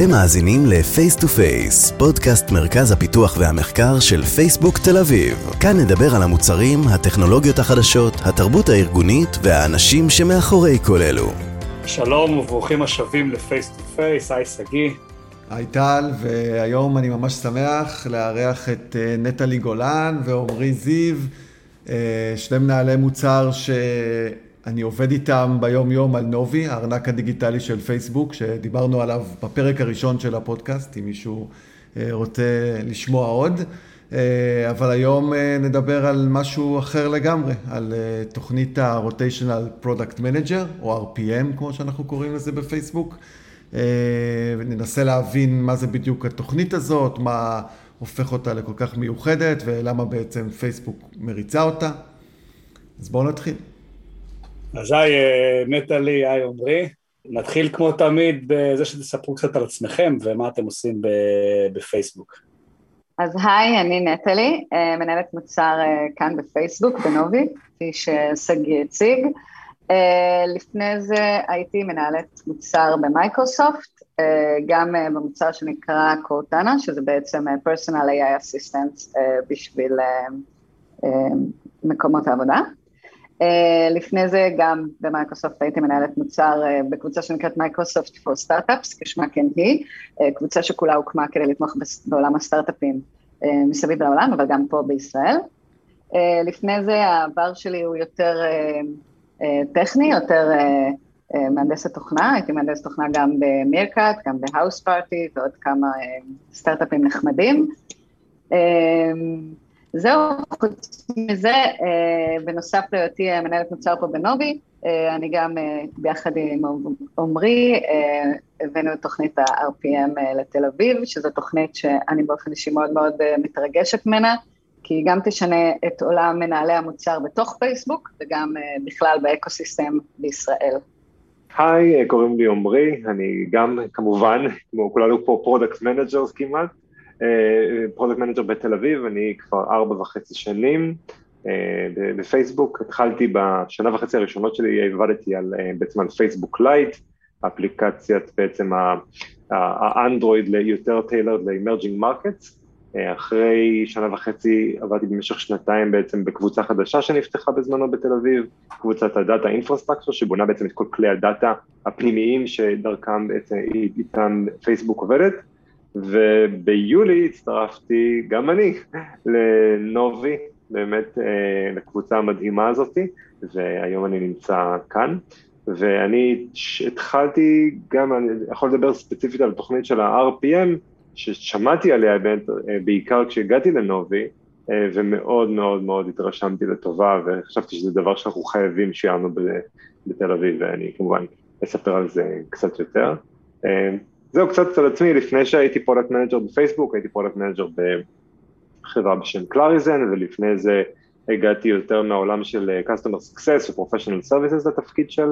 אתם מאזינים ל-Face to Face, פודקאסט מרכז הפיתוח והמחקר של פייסבוק תל אביב. כאן נדבר על המוצרים, הטכנולוגיות החדשות, התרבות הארגונית והאנשים שמאחורי כל אלו. שלום וברוכים השבים ל-Face to Face, היי שגיא. היי טל, והיום אני ממש שמח לארח את אה, נטלי גולן ועמרי זיו, אה, שני מנהלי מוצר ש... אני עובד איתם ביום-יום על נובי, הארנק הדיגיטלי של פייסבוק, שדיברנו עליו בפרק הראשון של הפודקאסט, אם מישהו אה, רוצה לשמוע עוד. אה, אבל היום אה, נדבר על משהו אחר לגמרי, על תוכנית ה-Rotational Product Manager, או RPM, כמו שאנחנו קוראים לזה בפייסבוק. וננסה להבין מה זה בדיוק התוכנית הזאת, מה הופך אותה לכל כך מיוחדת, ולמה בעצם פייסבוק מריצה אותה. אז בואו נתחיל. אז היי אה, נטלי, היי עמרי. נתחיל כמו תמיד בזה שתספרו קצת על עצמכם ומה אתם עושים בפייסבוק. אז היי, אני נטלי, אה, מנהלת מוצר אה, כאן בפייסבוק, בנובי, כפי ששגיא הציג. לפני זה הייתי מנהלת מוצר במייקרוסופט, גם במוצר שנקרא קורטנה, שזה בעצם Personal AI Assistant בשביל מקומות העבודה. אה, לפני זה גם במייקרוסופט הייתי מנהלת מוצר אה, בקבוצה שנקראת Microsoft for Startups, כשמה כן היא, אה, קבוצה שכולה הוקמה כדי לתמוך בעולם הסטארט-אפים מסביב לעולם, אבל גם פה בישראל. לפני זה העבר שלי הוא יותר טכני, יותר מהנדסת תוכנה, הייתי מהנדסת תוכנה גם ב- Meerkat, גם ב- Houseparty ועוד כמה סטארט-אפים נחמדים. זהו, חוץ מזה, אה, בנוסף להיותי מנהלת מוצר פה ב- Novi, אה, אני גם אה, ביחד עם עמרי הבאנו את תוכנית ה-RPM לתל אביב, שזו תוכנית שאני באופן אישי מאוד מאוד מתרגשת ממנה, כי היא גם תשנה את עולם מנהלי המוצר בתוך פייסבוק, וגם בכלל ב- ecosystem בישראל. היי, קוראים לי עמרי, אני גם כמובן, כמו כולנו פה product managers כמעט, product manager בתל אביב, אני כבר ארבע וחצי שנים אה, בפייסבוק, התחלתי בשנה וחצי הראשונות שלי, עבדתי על, אה, בעצם על Facebook Lite, אפליקציית בעצם האנדרואיד ליותר tailored ל- emerging markets, אחרי שנה וחצי עבדתי במשך שנתיים בעצם בקבוצה חדשה שנפתחה בזמנו בתל אביב, קבוצת ה- data אינפרסטרקציה שבונה בעצם את כל כלי ה- data הפנימיים שדרכם בעצם איתם פייסבוק עובדת, וביולי הצטרפתי גם אני לנובי, באמת אה, לקבוצה המדהימה הזאתי, והיום אני נמצא כאן. ואני התחלתי גם, אני יכול לדבר ספציפית על תוכנית של ה-RPM, ששמעתי עליה אה, בעיקר כשהגעתי לנובי, אה, ומאוד מאוד מאוד התרשמתי לטובה, וחשבתי שזה דבר שאנחנו חייבים שיענו בתל אביב, ואני כמובן אספר על זה קצת יותר. זהו קצת על עצמי, לפני שהייתי product manager בפייסבוק, הייתי product manager בחברה בשם Clarizen, ולפני זה הגעתי יותר מהעולם של אה, Customer Success ו-Professional Services לתפקיד של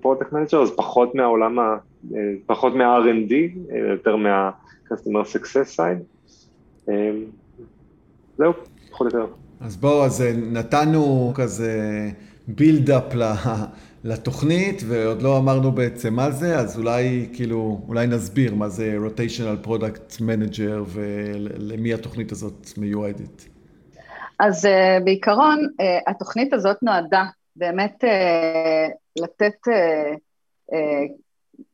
product אה, manager, אז פחות מהעולם, ה, אה, פחות מה-R&D, יותר מה-Customer Success side. זהו, פחות או יותר. אז בואו, אז נתנו כזה בילדאפ לתוכנית, ועוד לא אמרנו בעצם מה זה, אז אולי כאילו, אולי נסביר מה זה Rotational Product Manager ולמי התוכנית הזאת מיועדת. אז uh, בעיקרון, uh, התוכנית הזאת נועדה באמת uh, לתת uh, uh,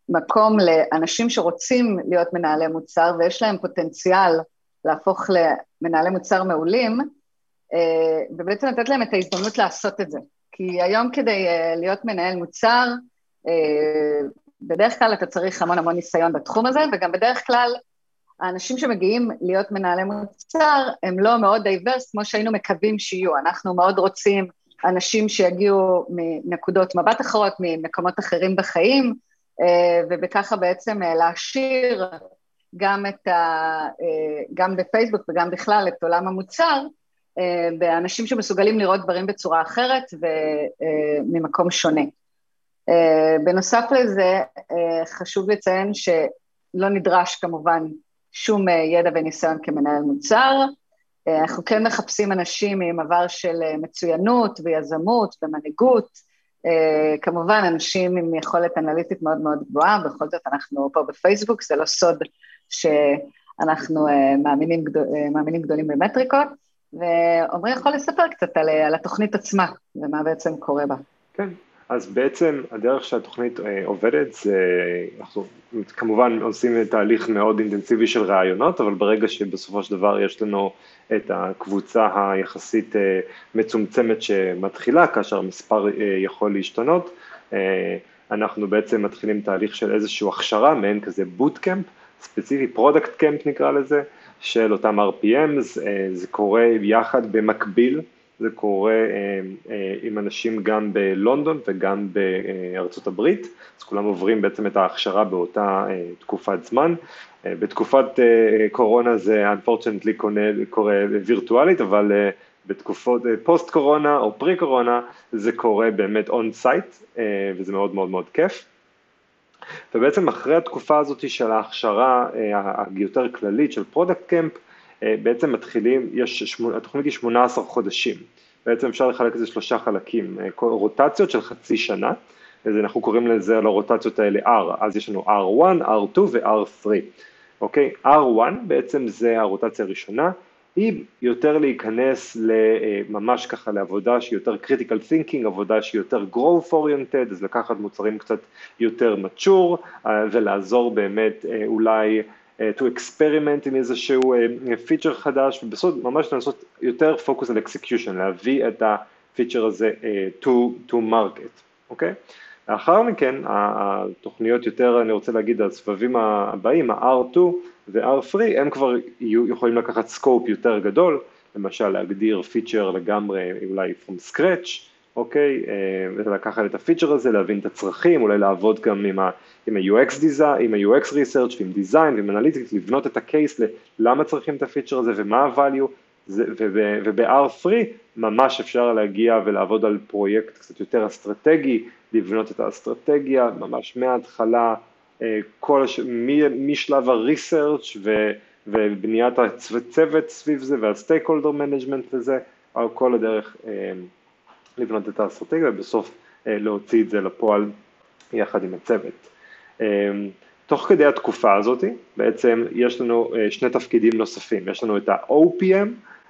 מקום לאנשים שרוצים להיות מנהלי מוצר ויש להם פוטנציאל להפוך למנהלי מוצר מעולים, אה, ובעצם לתת להם את ההזדמנות לעשות את זה. כי היום כדי אה, להיות מנהל מוצר, אה, בדרך כלל אתה צריך המון המון ניסיון בתחום הזה, וגם בדרך כלל האנשים שמגיעים להיות מנהלי מוצר הם לא מאוד diverse כמו שהיינו מקווים שיהיו. אנחנו מאוד רוצים אנשים שיגיעו מנקודות מבט אחרות, ממקומות אחרים בחיים, אה, ובככה בעצם להעשיר גם, ה, גם בפייסבוק וגם בכלל את עולם המוצר, אה, באנשים שמסוגלים לראות דברים בצורה אחרת וממקום שונה. אה, בנוסף לזה, אה, חשוב לציין שלא נדרש כמובן שום ידע וניסיון כמנהל מוצר. אנחנו כן מחפשים אנשים עם עבר של מצוינות ויזמות ומנהיגות כמובן, אנשים עם יכולת אנליטית מאוד מאוד גבוהה, בכל זאת אנחנו פה בפייסבוק, זה לא סוד שאנחנו מאמינים, גדול, מאמינים גדולים במטריקות, ועמרי יכול לספר קצת על, על התוכנית עצמה ומה בעצם קורה בה. כן, אז בעצם הדרך שהתוכנית אה, עובדת זה, אנחנו כמובן עושים תהליך מאוד אינטנסיבי של ראיונות, אבל ברגע שבסופו של דבר יש לנו את הקבוצה היחסית אה, מצומצמת שמתחילה, כאשר המספר אה, יכול להשתנות, אנחנו בעצם מתחילים תהליך של איזושהי הכשרה, מעין כזה bootcamp, ספציפי, product camp נקרא לזה, של אותם RPMs, זה קורה יחד במקביל זה קורה אה, אה, עם אנשים גם בלונדון וגם בארצות הברית, אז כולם עוברים בעצם את ההכשרה באותה אה, תקופת זמן. בתקופת קורונה זה unfortunately קורה וירטואלית, אבל בתקופות פוסט קורונה או pre קורונה זה קורה באמת on site וזה מאוד מאוד מאוד כיף. ובעצם אחרי התקופה הזאת של ההכשרה היותר כללית של product camp, אה, בעצם מתחילים, יש, התוכנית היא 18 חודשים, בעצם אפשר לחלק את זה שלושה חלקים, אה, רוטציות של חצי שנה, אז אנחנו קוראים לזה, לרוטציות האלה R, אז יש לנו R1, R2 ו-R3, אוקיי? R1 בעצם זה הרוטציה הראשונה, היא יותר להיכנס ממש ככה לעבודה שהיא יותר critical thinking, עבודה שהיא יותר growth oriented, אז לקחת מוצרים קצת יותר mature אה, ולעזור באמת אולי אה, to experiment עם איזשהו פיצ'ר אה, חדש ובסוף ממש לנסות יותר פוקוס על execution, להביא את הפיצ'ר הזה אה, to, to market, אוקיי? לאחר מכן התוכניות יותר, אני רוצה להגיד, הסבבים הבאים, ה-R2 ו-R3, הם כבר יהיו, יכולים לקחת scope יותר גדול, למשל להגדיר feature לגמרי אולי from scratch, אוקיי, ולקחת את ה- feature הזה, להבין את הצרכים, אולי לעבוד גם עם ה-UX עם ה-UX research ועם design ועם analytics, לבנות את ה- case ללמה צריכים את ה- feature הזה ומה ה-value, וב-R3 ממש אפשר להגיע ולעבוד על פרויקט קצת יותר אסטרטגי, לבנות את האסטרטגיה ממש מההתחלה, אה, כל הש... משלב ה-research ו... ובניית הצוות סביב זה וה-stakeholder management וזה, על כל הדרך אה, לבנות את האסטרטגיה ובסוף אה, להוציא את זה לפועל יחד עם הצוות. תוך כדי התקופה הזאת בעצם יש לנו אה, שני תפקידים נוספים, יש לנו את ה-OPM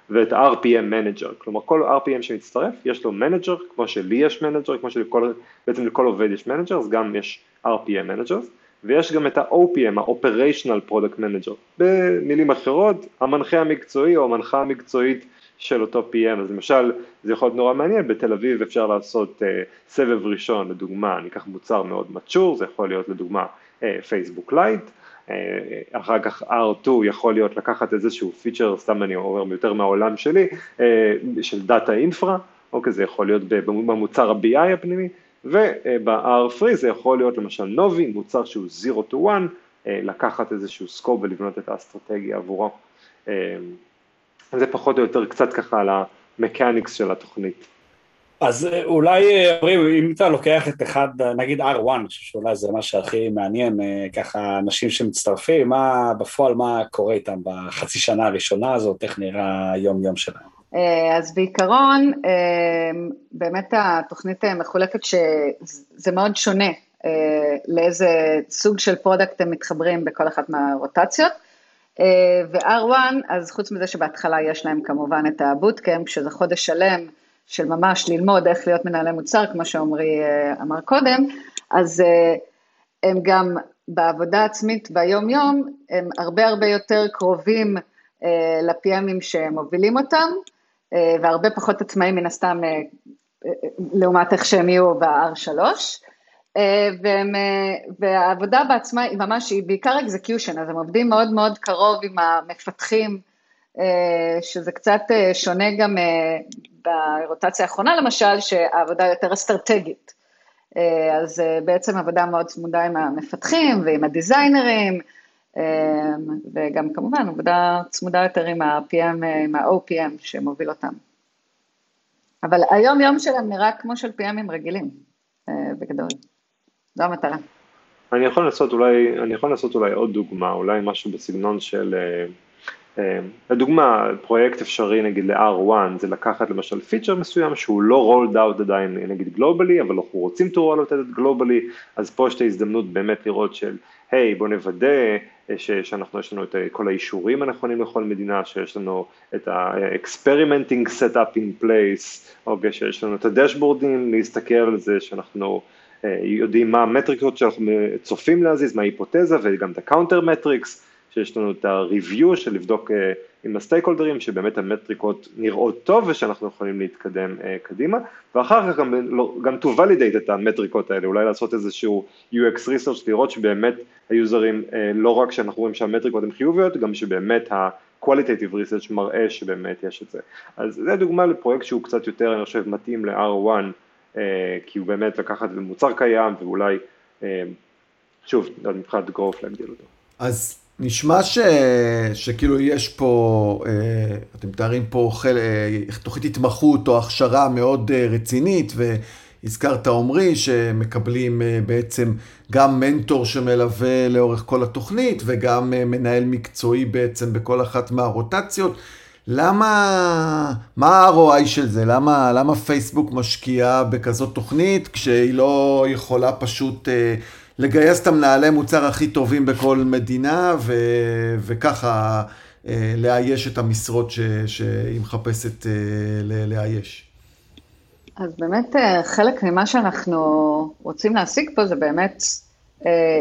ואת ה- RPM manager, כלומר כל RPM שמצטרף יש לו manager, כמו שלי יש manager, כמו שבעצם לכל עובד יש manager, אז גם יש RPM manager, ויש גם את ה-OPM, ה-Operational Product Manager, במילים אחרות, המנחה המקצועי או המנחה המקצועית של אותו PM, אז למשל זה יכול להיות נורא מעניין, בתל אביב אפשר לעשות uh, סבב ראשון, לדוגמה, אני אקח מוצר מאוד mature, זה יכול להיות לדוגמה פייסבוק uh, Lite, uh, אחר כך R2 יכול להיות לקחת איזשהו feature, סתם אני אומר יותר מהעולם שלי, uh, של data infra, אוקיי, זה יכול להיות במוצר ה-BI הפנימי, וב-R3 זה יכול להיות למשל נובי, מוצר שהוא 0 to 1, לקחת איזשהו scope ולבנות את האסטרטגיה עבורו. זה פחות או יותר קצת ככה על ה mechanics של התוכנית. אז אה, אולי, אה, אם אתה לוקח את אחד, נגיד R1, אני חושב שאולי זה מה שהכי מעניין, אה, ככה אנשים שמצטרפים, מה בפועל, מה קורה איתם בחצי שנה הראשונה הזאת, איך נראה היום-יום שלהם? אז בעיקרון, באמת התוכנית מחולקת שזה מאוד שונה לאיזה סוג של product הם מתחברים בכל אחת מהרוטציות. אה, ו-R1, אז חוץ מזה שבהתחלה יש להם כמובן את ה bootcamp, שזה חודש שלם של ממש ללמוד איך להיות מנהלי מוצר, כמו שעמרי אה, אמר קודם, אז אה, הם גם בעבודה עצמית ביום-יום, הם הרבה הרבה יותר קרובים ל-PMים שמובילים אותם, והרבה פחות עצמאים מן הסתם לעומת איך שהם יהיו ב-R3. אה, והם, אה, והעבודה בעצמה היא ממש, היא בעיקר אקזקיושן, אז הם עובדים מאוד מאוד קרוב עם המפתחים, אה, שזה קצת שונה גם ברוטציה האחרונה למשל, שהעבודה יותר אסטרטגית. אז בעצם עבודה מאוד צמודה עם המפתחים ועם הדיזיינרים, וגם כמובן עבודה צמודה יותר עם ה-PM, עם ה-OPM שמוביל אותם. אבל היום יום שלהם נראה כמו של PMים רגילים, בגדול. זו המטרה. אני יכול לנסות אולי, אני יכול לנסות אולי עוד דוגמה, אולי משהו בסגנון של, לדוגמה, פרויקט אפשרי נגיד ל-R1 זה לקחת למשל פיצ'ר מסוים שהוא לא rolled out עדיין נגיד גלובלי, אבל אנחנו רוצים to roll out את גלובלי, אז פה יש את ההזדמנות באמת לראות של, היי hey, בוא נוודא ש- שאנחנו, יש לנו את כל האישורים הנכונים לכל מדינה, שיש לנו את ה-experimenting setup in place, אוקיי, שיש לנו את הדשבורדים, להסתכל על זה שאנחנו יודעים מה המטריקות שאנחנו צופים להזיז, מה ההיפותזה וגם את ה-counter metrics, שיש לנו את ה-review של לבדוק uh, עם הסטייק הולדרים שבאמת המטריקות נראות טוב ושאנחנו יכולים להתקדם uh, קדימה ואחר כך גם, לא, גם to validate את המטריקות האלה, אולי לעשות איזשהו UX research, לראות שבאמת היוזרים, uh, לא רק שאנחנו רואים שהמטריקות הן חיוביות, גם שבאמת ה-qualitative research מראה שבאמת יש את זה. אז זה דוגמה לפרויקט שהוא קצת יותר, אני חושב, מתאים ל-R1, uh, כי הוא באמת לקחת מוצר קיים ואולי, uh, שוב, מבחינת growth להגדיל אותו. אז נשמע ש... שכאילו יש פה, אה, אתם מתארים פה חל... אה, תוכנית התמחות או הכשרה מאוד אה, רצינית, והזכרת עמרי שמקבלים בעצם גם מנטור שמלווה לאורך כל התוכנית, וגם מנהל מקצועי בעצם בכל אחת מהרוטציות. למה, מה ה-ROI של זה? למה, למה פייסבוק משקיעה בכזאת תוכנית כשהיא לא יכולה פשוט... לגייס את המנהלי מוצר הכי טובים בכל מדינה, ו, וככה אה, לאייש את המשרות ש, שהיא מחפשת אה, לאייש. אז באמת אה, חלק ממה שאנחנו רוצים להשיג פה זה באמת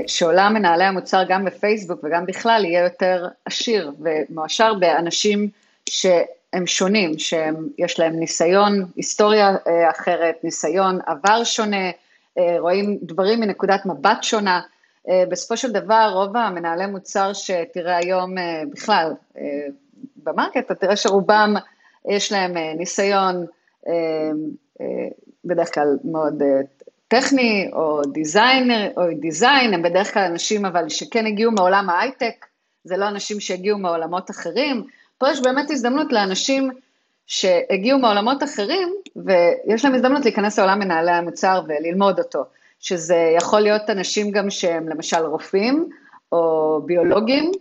שעולם מנהלי המוצר גם בפייסבוק וגם בכלל יהיה יותר עשיר ומועשר באנשים שהם שונים, שיש להם ניסיון, היסטוריה אחרת, ניסיון עבר שונה, אה, רואים דברים מנקודת מבט שונה. אה, בסופו של דבר, רוב המנהלי מוצר שתראה היום אה, בכלל ב market, אתה תראה שרובם יש להם ניסיון בדרך כלל מאוד טכני, או designer, או design, הם בדרך כלל אנשים אבל שכן הגיעו מעולם ההייטק, זה לא אנשים שהגיעו מעולמות אחרים. פה יש באמת הזדמנות לאנשים שהגיעו מעולמות אחרים, ויש להם הזדמנות להיכנס לעולם מנהלי המוצר וללמוד אותו, שזה יכול להיות אנשים גם שהם למשל רופאים, או ביולוגים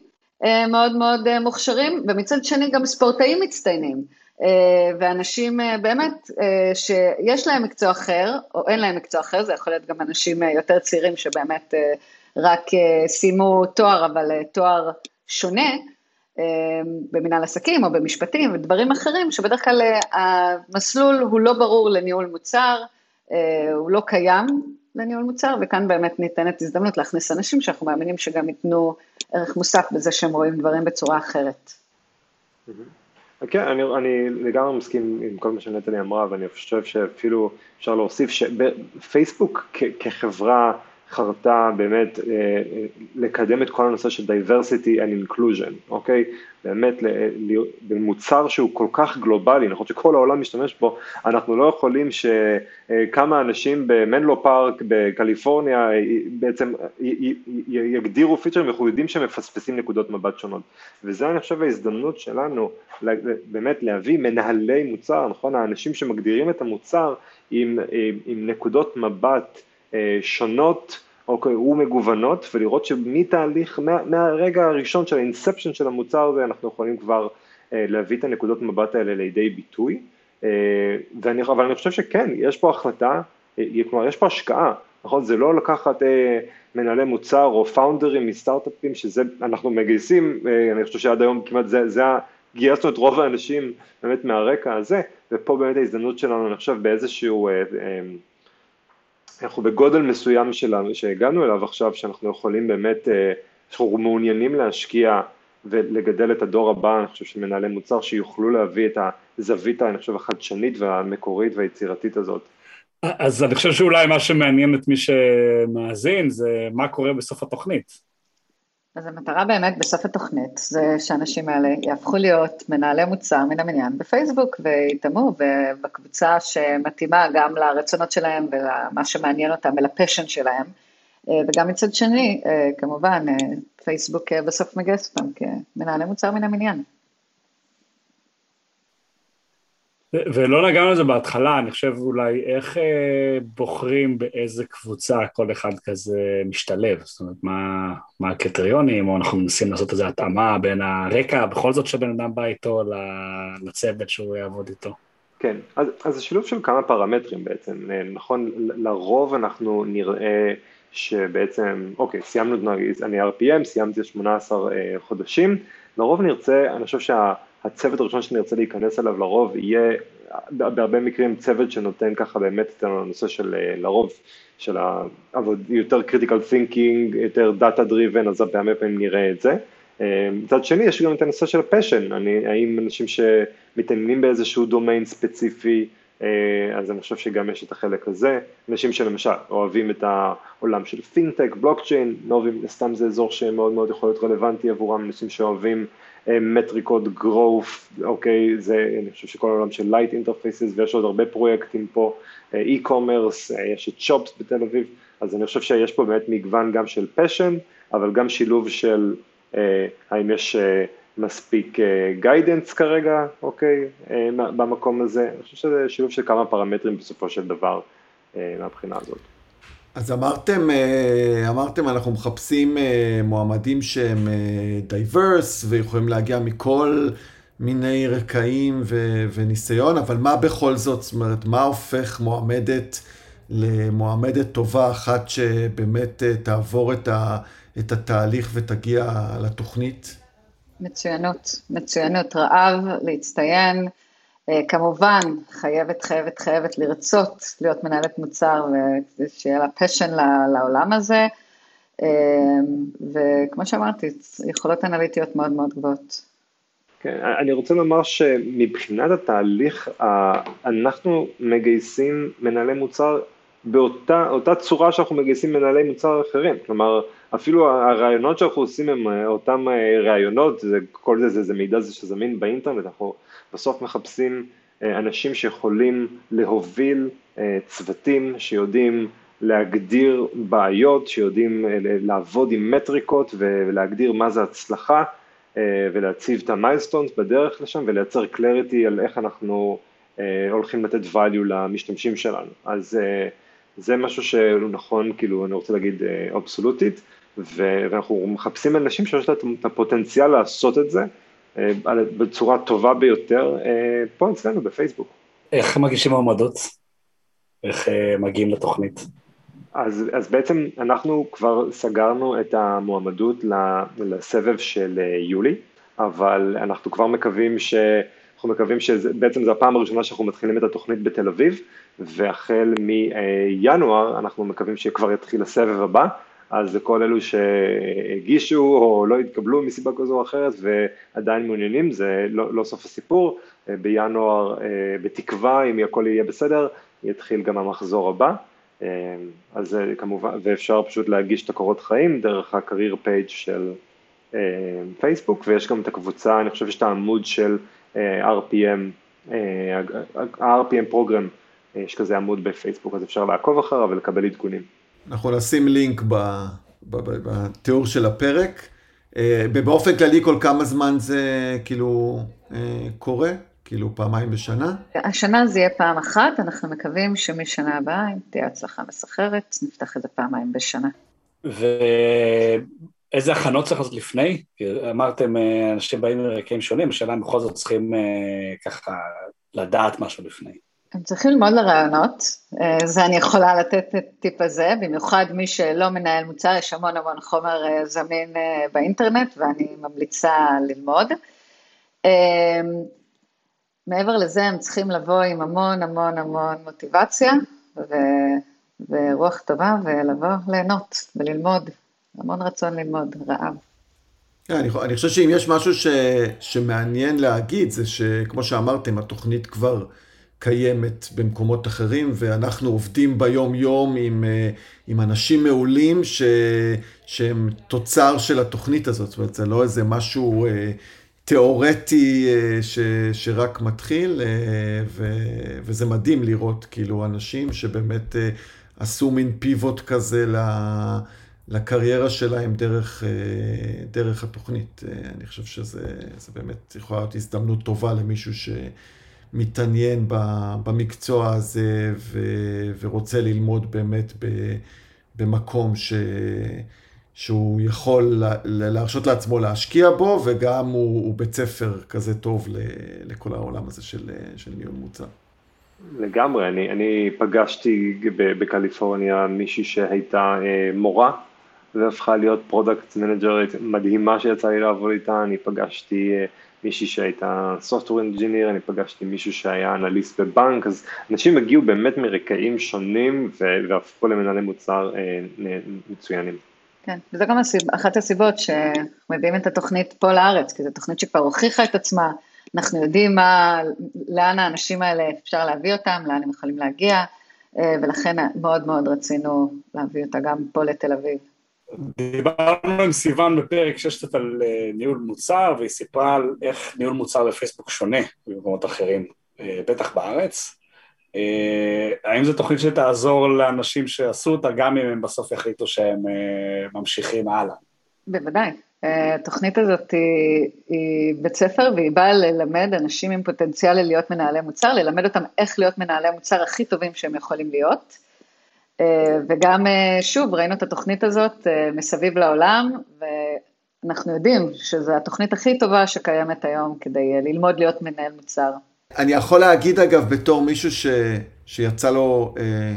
אה, מאוד מאוד אה, מוכשרים, ומצד שני גם ספורטאים מצטיינים, אה, ואנשים באמת שיש להם מקצוע אחר, או אין להם מקצוע אחר, זה יכול להיות גם אנשים יותר צעירים שבאמת רק סיימו תואר, אבל תואר שונה, במנהל עסקים או במשפטים ודברים אחרים, שבדרך כלל אה, המסלול הוא לא ברור לניהול מוצר, אה, הוא לא קיים לניהול מוצר, וכאן באמת ניתנת הזדמנות להכניס אנשים שאנחנו מאמינים שגם ייתנו ערך מוסף בזה שהם רואים דברים בצורה אחרת. כן, אני, אני לגמרי מסכים עם כל מה שנטלי אמרה, ואני חושב שאפילו אפשר להוסיף שפייסבוק כחברה חרתה באמת אה, אה, לקדם את כל הנושא של diversity and inclusion, אוקיי? באמת במוצר שהוא כל כך גלובלי, נכון שכל העולם משתמש בו, אנחנו לא יכולים שכמה אנשים במנלו פארק בקליפורניה בעצם יגדירו פיצ'רים ואנחנו יודעים שהם מפספסים נקודות מבט שונות. וזה אני חושב ההזדמנות שלנו באמת להביא מנהלי מוצר, נכון? האנשים שמגדירים את המוצר עם, עם נקודות מבט אה, שונות אוקיי, ומגוונות ולראות שמתהליך, מה, מהרגע הראשון של האינספשן של המוצר הזה אנחנו יכולים כבר אה, להביא את הנקודות מבט האלה לידי ביטוי אה, ואני, אבל אני חושב שכן, יש פה החלטה, כלומר יש פה השקעה, נכון? זה לא לקחת מנהלי מוצר או פאונדרים מסטארט-אפים שזה, אנחנו מגייסים, אני חושב שעד היום כמעט זה, זה גייסנו את רוב האנשים באמת מהרקע הזה ופה באמת ההזדמנות שלנו אני חושב באיזשהו אנחנו בגודל מסוים שלנו, שהגענו אליו עכשיו, שאנחנו יכולים באמת, אה, אנחנו מעוניינים להשקיע ולגדל את הדור הבא, אני חושב, של מנהלי מוצר, שיוכלו להביא את הזווית, אני חושב, החדשנית והמקורית והיצירתית הזאת. אז אני חושב שאולי מה שמעניין את מי שמאזין זה מה קורה בסוף התוכנית. אז המטרה באמת בסוף התוכנית זה שהאנשים האלה יהפכו להיות מנהלי מוצר מן המניין בפייסבוק ויטמעו בקבוצה שמתאימה גם לרצונות שלהם ולמה שמעניין אותם ולפשן שלהם. אה, וגם מצד שני, אה, כמובן, אה, פייסבוק בסוף מגייס אותם כמנהלי מוצר מן המניין. ולא נגענו לזה בהתחלה, אני חושב אולי איך אה, בוחרים באיזה קבוצה כל אחד כזה משתלב, זאת אומרת מה, מה הקריטריונים, או אנחנו מנסים לעשות איזו התאמה בין הרקע, בכל זאת שבן אדם בא איתו לצוות שהוא יעבוד איתו. כן, אז, אז זה שילוב של כמה פרמטרים בעצם, אה, נכון, לרוב אנחנו נראה שבעצם, אוקיי, סיימנו, אני RPM, סיימתי 18 אה, חודשים, לרוב נרצה, אני חושב שהצוות הראשון שנרצה להיכנס אליו לרוב יהיה בהרבה מקרים צוות שנותן ככה באמת את הנושא של אה, לרוב, של העבוד, יותר critical thinking, יותר data driven, אז הרבה פעמים נראה את זה. אה, מצד שני יש גם את הנושא של ה passion, האם אנשים שמתעניינים באיזשהו דומיין ספציפי, אה, אז אני חושב שגם יש את החלק הזה, אנשים שלמשל אוהבים את העולם של פינטק, בלוקצ'יין, לא אוהבים, סתם זה אזור שמאוד מאוד יכול להיות רלוונטי עבורם, אנשים שאוהבים מטריקות אה, growth, אוקיי, זה אני חושב שכל העולם של light interfaces ויש עוד הרבה פרויקטים פה, e-commerce, יש את שופס בתל אביב, אז אני חושב שיש פה באמת מגוון גם של passion, אבל גם שילוב של אה, האם יש אה, מספיק guidance אה, כרגע, אוקיי, במקום הזה, אני חושב שזה שילוב של כמה פרמטרים בסופו של דבר מהבחינה הזאת. אז אמרתם, אמרתם אנחנו מחפשים מועמדים שהם diverse ויכולים להגיע מכל מיני רקעים ו- וניסיון, אבל מה בכל זאת, זאת אומרת, מה הופך מועמדת למועמדת טובה אחת שבאמת תעבור את ה... את התהליך ותגיע לתוכנית? מצוינות, מצוינות, רעב, להצטיין. אה, כמובן, חייבת, חייבת, חייבת לרצות להיות מנהלת מוצר ושיהיה לה פשן לעולם הזה. אה, וכמו שאמרתי, יכולות אנליטיות מאוד מאוד גבוהות. כן, אני רוצה לומר שמבחינת התהליך, אנחנו מגייסים מנהלי מוצר באותה צורה שאנחנו מגייסים מנהלי מוצר אחרים, כלומר אפילו הרעיונות שאנחנו עושים הם אה, אותם רעיונות, זה, כל זה, זה, זה מידע זה שזמין באינטרנט, אנחנו בסוף מחפשים אה, אנשים שיכולים להוביל צוותים שיודעים להגדיר בעיות, שיודעים לעבוד עם מטריקות ולהגדיר מה זה הצלחה ולהציב את המיילסטונס בדרך לשם ולייצר קלריטי על איך אנחנו הולכים לתת value למשתמשים שלנו. אז זה משהו שהוא נכון, כאילו, אני רוצה להגיד אבסולוטית, ואנחנו מחפשים אנשים שיש להם את הפוטנציאל לעשות את זה אה, בצורה טובה ביותר אה, פה אצלנו בפייסבוק. איך מגישים מועמדות? איך אה, מגיעים לתוכנית? אז, אז בעצם אנחנו כבר סגרנו את המועמדות לסבב של יולי, אבל אנחנו כבר מקווים ש... אנחנו מקווים שבעצם זו הפעם הראשונה שאנחנו מתחילים את התוכנית בתל אביב, והחל מינואר אנחנו מקווים שכבר יתחיל הסבב הבא, אז לכל אלו שהגישו או לא התקבלו מסיבה כזו או אחרת ועדיין מעוניינים, זה לא, לא סוף הסיפור, בינואר, אה, בתקווה, אם הכל יהיה בסדר, יתחיל גם המחזור הבא. אה, אז כמובן, ואפשר פשוט להגיש את הקורות חיים דרך הקרייר פייג' של אה, פייסבוק, ויש גם את הקבוצה, אני חושב שיש את העמוד של RPM, ה-RPM פרוגרם, יש כזה עמוד בפייסבוק, אז אפשר לעקוב אחריו ולקבל עדכונים. אנחנו נשים לינק בתיאור של הפרק. אה, באופן כללי, כל כמה זמן זה כאילו אה, קורה? כאילו פעמיים בשנה? השנה זה יהיה פעם אחת, אנחנו מקווים שמשנה הבאה, אם תהיה הצלחה מסחרת, נפתח את זה פעמיים בשנה. ואיזה הכנות צריך לעשות לפני? אמרתם, אה, אנשים באים מרקעים שונים, השאלה אם בכל זאת צריכים ככה לדעת משהו לפני. הם צריכים ללמוד לרעיונות, אה, זה אני יכולה לתת את הטיפ הזה, במיוחד מי שלא מנהל מוצר, יש המון המון חומר אה, זמין אה, באינטרנט ואני ממליצה ללמוד. מעבר לזה הם צריכים לבוא עם המון המון המון מוטיבציה ו... ורוח טובה ולבוא ליהנות וללמוד, המון רצון ללמוד, רעב. אני, אני חושב שאם יש משהו ש, שמעניין להגיד זה שכמו שאמרתם התוכנית כבר קיימת במקומות אחרים, ואנחנו עובדים ביום-יום עם, אה, עם אנשים מעולים ש, שהם תוצר של התוכנית הזאת, זאת אומרת, זה לא איזה משהו אה, תיאורטי אה, ש, שרק מתחיל, ו, וזה מדהים לראות כאילו אנשים שבאמת עשו מין פיבוט כזה ל... לקריירה שלהם דרך, דרך התוכנית. אני חושב שזה באמת יכולה להיות הזדמנות טובה למישהו ש... מתעניין במקצוע הזה ו, ורוצה ללמוד באמת במקום ש, שהוא יכול להרשות לעצמו להשקיע בו, וגם הוא, הוא בית ספר כזה טוב לכל העולם הזה של, של ניהול מוצר. לגמרי, אני, אני פגשתי בקליפורניה מישהי שהייתה אה, מורה והפכה להיות product מנג'רית מדהימה שיצא לי לעבוד איתה, אני פגשתי אה, מישהי שהייתה software engineer, אני פגשתי מישהו שהיה אנליסט בבנק, אז אנשים הגיעו באמת מרקעים שונים והפכו למנהלי מוצר אה, מצוינים. כן, וזו גם הסיב, אחת הסיבות שמביאים את התוכנית פה לארץ, כי זו תוכנית שכבר הוכיחה את עצמה, אנחנו יודעים מה, לאן האנשים האלה אפשר להביא אותם, לאן הם יכולים להגיע, אה, ולכן מאוד מאוד רצינו להביא אותה גם פה לתל אביב. דיברנו עם סיוון בפרק 6 קצת על אה, ניהול מוצר, והיא סיפרה על איך ניהול מוצר בפייסבוק שונה במקומות אחרים, אה, בטח בארץ. האם זו תוכנית שתעזור לאנשים שעשו אותה, גם אם הם בסוף יחליטו שהם ממשיכים הלאה? בוודאי. התוכנית הזאת היא, היא בית ספר והיא באה ללמד אנשים עם פוטנציאל להיות מנהלי מוצר, ללמד אותם איך להיות מנהלי מוצר הכי טובים שהם יכולים להיות. וגם, שוב, ראינו את התוכנית הזאת מסביב לעולם, ואנחנו יודעים שזו התוכנית הכי טובה שקיימת היום כדי ללמוד להיות מנהל מוצר. אני יכול להגיד, אגב, בתור מישהו ש... שיצא לו אה,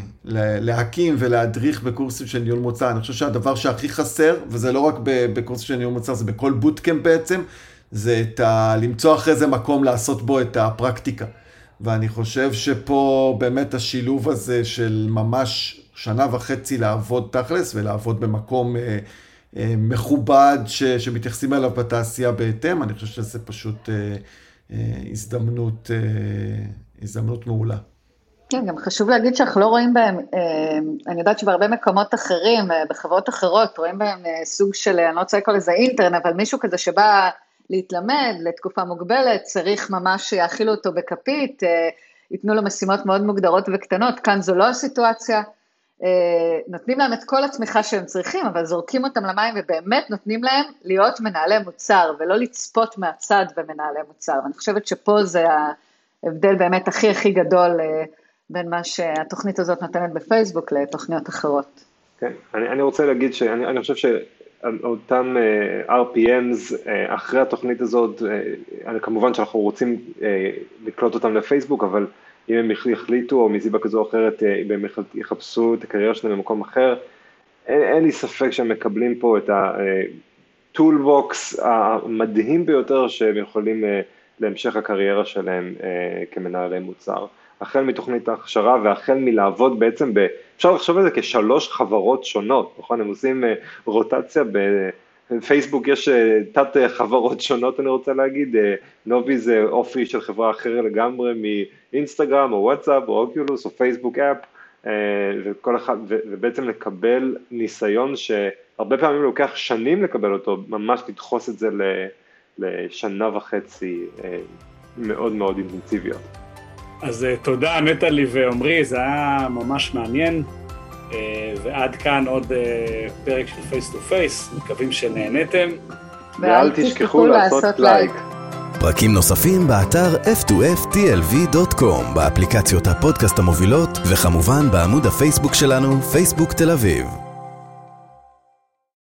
להקים ולהדריך בקורסים של ניהול מוצר. אני חושב שהדבר שהכי חסר, וזה לא רק בקורסים של ניהול מוצר, זה בכל בוטקאמפ בעצם, זה את ה... למצוא אחרי זה מקום לעשות בו את הפרקטיקה. ואני חושב שפה באמת השילוב הזה של ממש שנה וחצי לעבוד תכלס ולעבוד במקום אה, אה, מכובד ש, שמתייחסים אליו בתעשייה בהתאם, אני חושב שזה פשוט אה, אה, הזדמנות, אה, הזדמנות מעולה. כן, גם חשוב להגיד שאנחנו לא רואים בהם, אה, אני יודעת שבהרבה מקומות אחרים, אה, בחברות אחרות, רואים בהם אה, סוג של, אני לא רוצה לקרוא לזה אינטרן, אבל מישהו כזה שבא להתלמד לתקופה מוגבלת, צריך ממש שיאכילו אותו בכפית, ייתנו לו משימות מאוד מוגדרות וקטנות, כאן זו לא הסיטואציה. נותנים להם את כל התמיכה שהם צריכים, אבל זורקים אותם למים ובאמת נותנים להם להיות מנהלי מוצר, ולא לצפות מהצד במנהלי מוצר. ואני חושבת שפה זה ההבדל באמת הכי הכי גדול בין מה שהתוכנית הזאת נותנת בפייסבוק לתוכניות אחרות. כן, אני, אני רוצה להגיד שאני אני חושב שאותם uh, אה, RPMs uh, אה, אחרי התוכנית הזאת, uh, כמובן שאנחנו רוצים uh, לקלוט אותם לפייסבוק, אבל אם הם יחליטו או מסיבה כזו או אחרת, אם הם יחפשו את הקריירה שלהם במקום אחר, אין, אין לי ספק שהם מקבלים פה את הטולבוקס המדהים ביותר שהם יכולים uh, להמשך הקריירה שלהם כמנהלי מוצר. החל מתוכנית ההכשרה והחל מלעבוד בעצם, ב, אפשר לחשוב על זה כשלוש חברות שונות, נכון? הם עושים אה, רוטציה בפייסבוק יש אה, תת אה, חברות שונות אני רוצה להגיד, נובי זה אופי של חברה אחרת לגמרי מאינסטגרם או וואטסאפ או אוקיולוס או פייסבוק אפ וכל אחד, ובעצם לקבל ניסיון שהרבה פעמים לוקח שנים לקבל אותו, ממש לדחוס את זה לשנה וחצי מאוד מאוד אינטנסיביות. אז תודה נטלי ועמרי, זה היה ממש מעניין. Uh, ועד כאן עוד uh, פרק של פייס טו פייס, מקווים שנהניתם. ואל תשכחו לעשות לייק. פרקים נוספים באתר f2ftlv.com, באפליקציות הפודקאסט המובילות, וכמובן בעמוד הפייסבוק שלנו, פייסבוק תל אביב.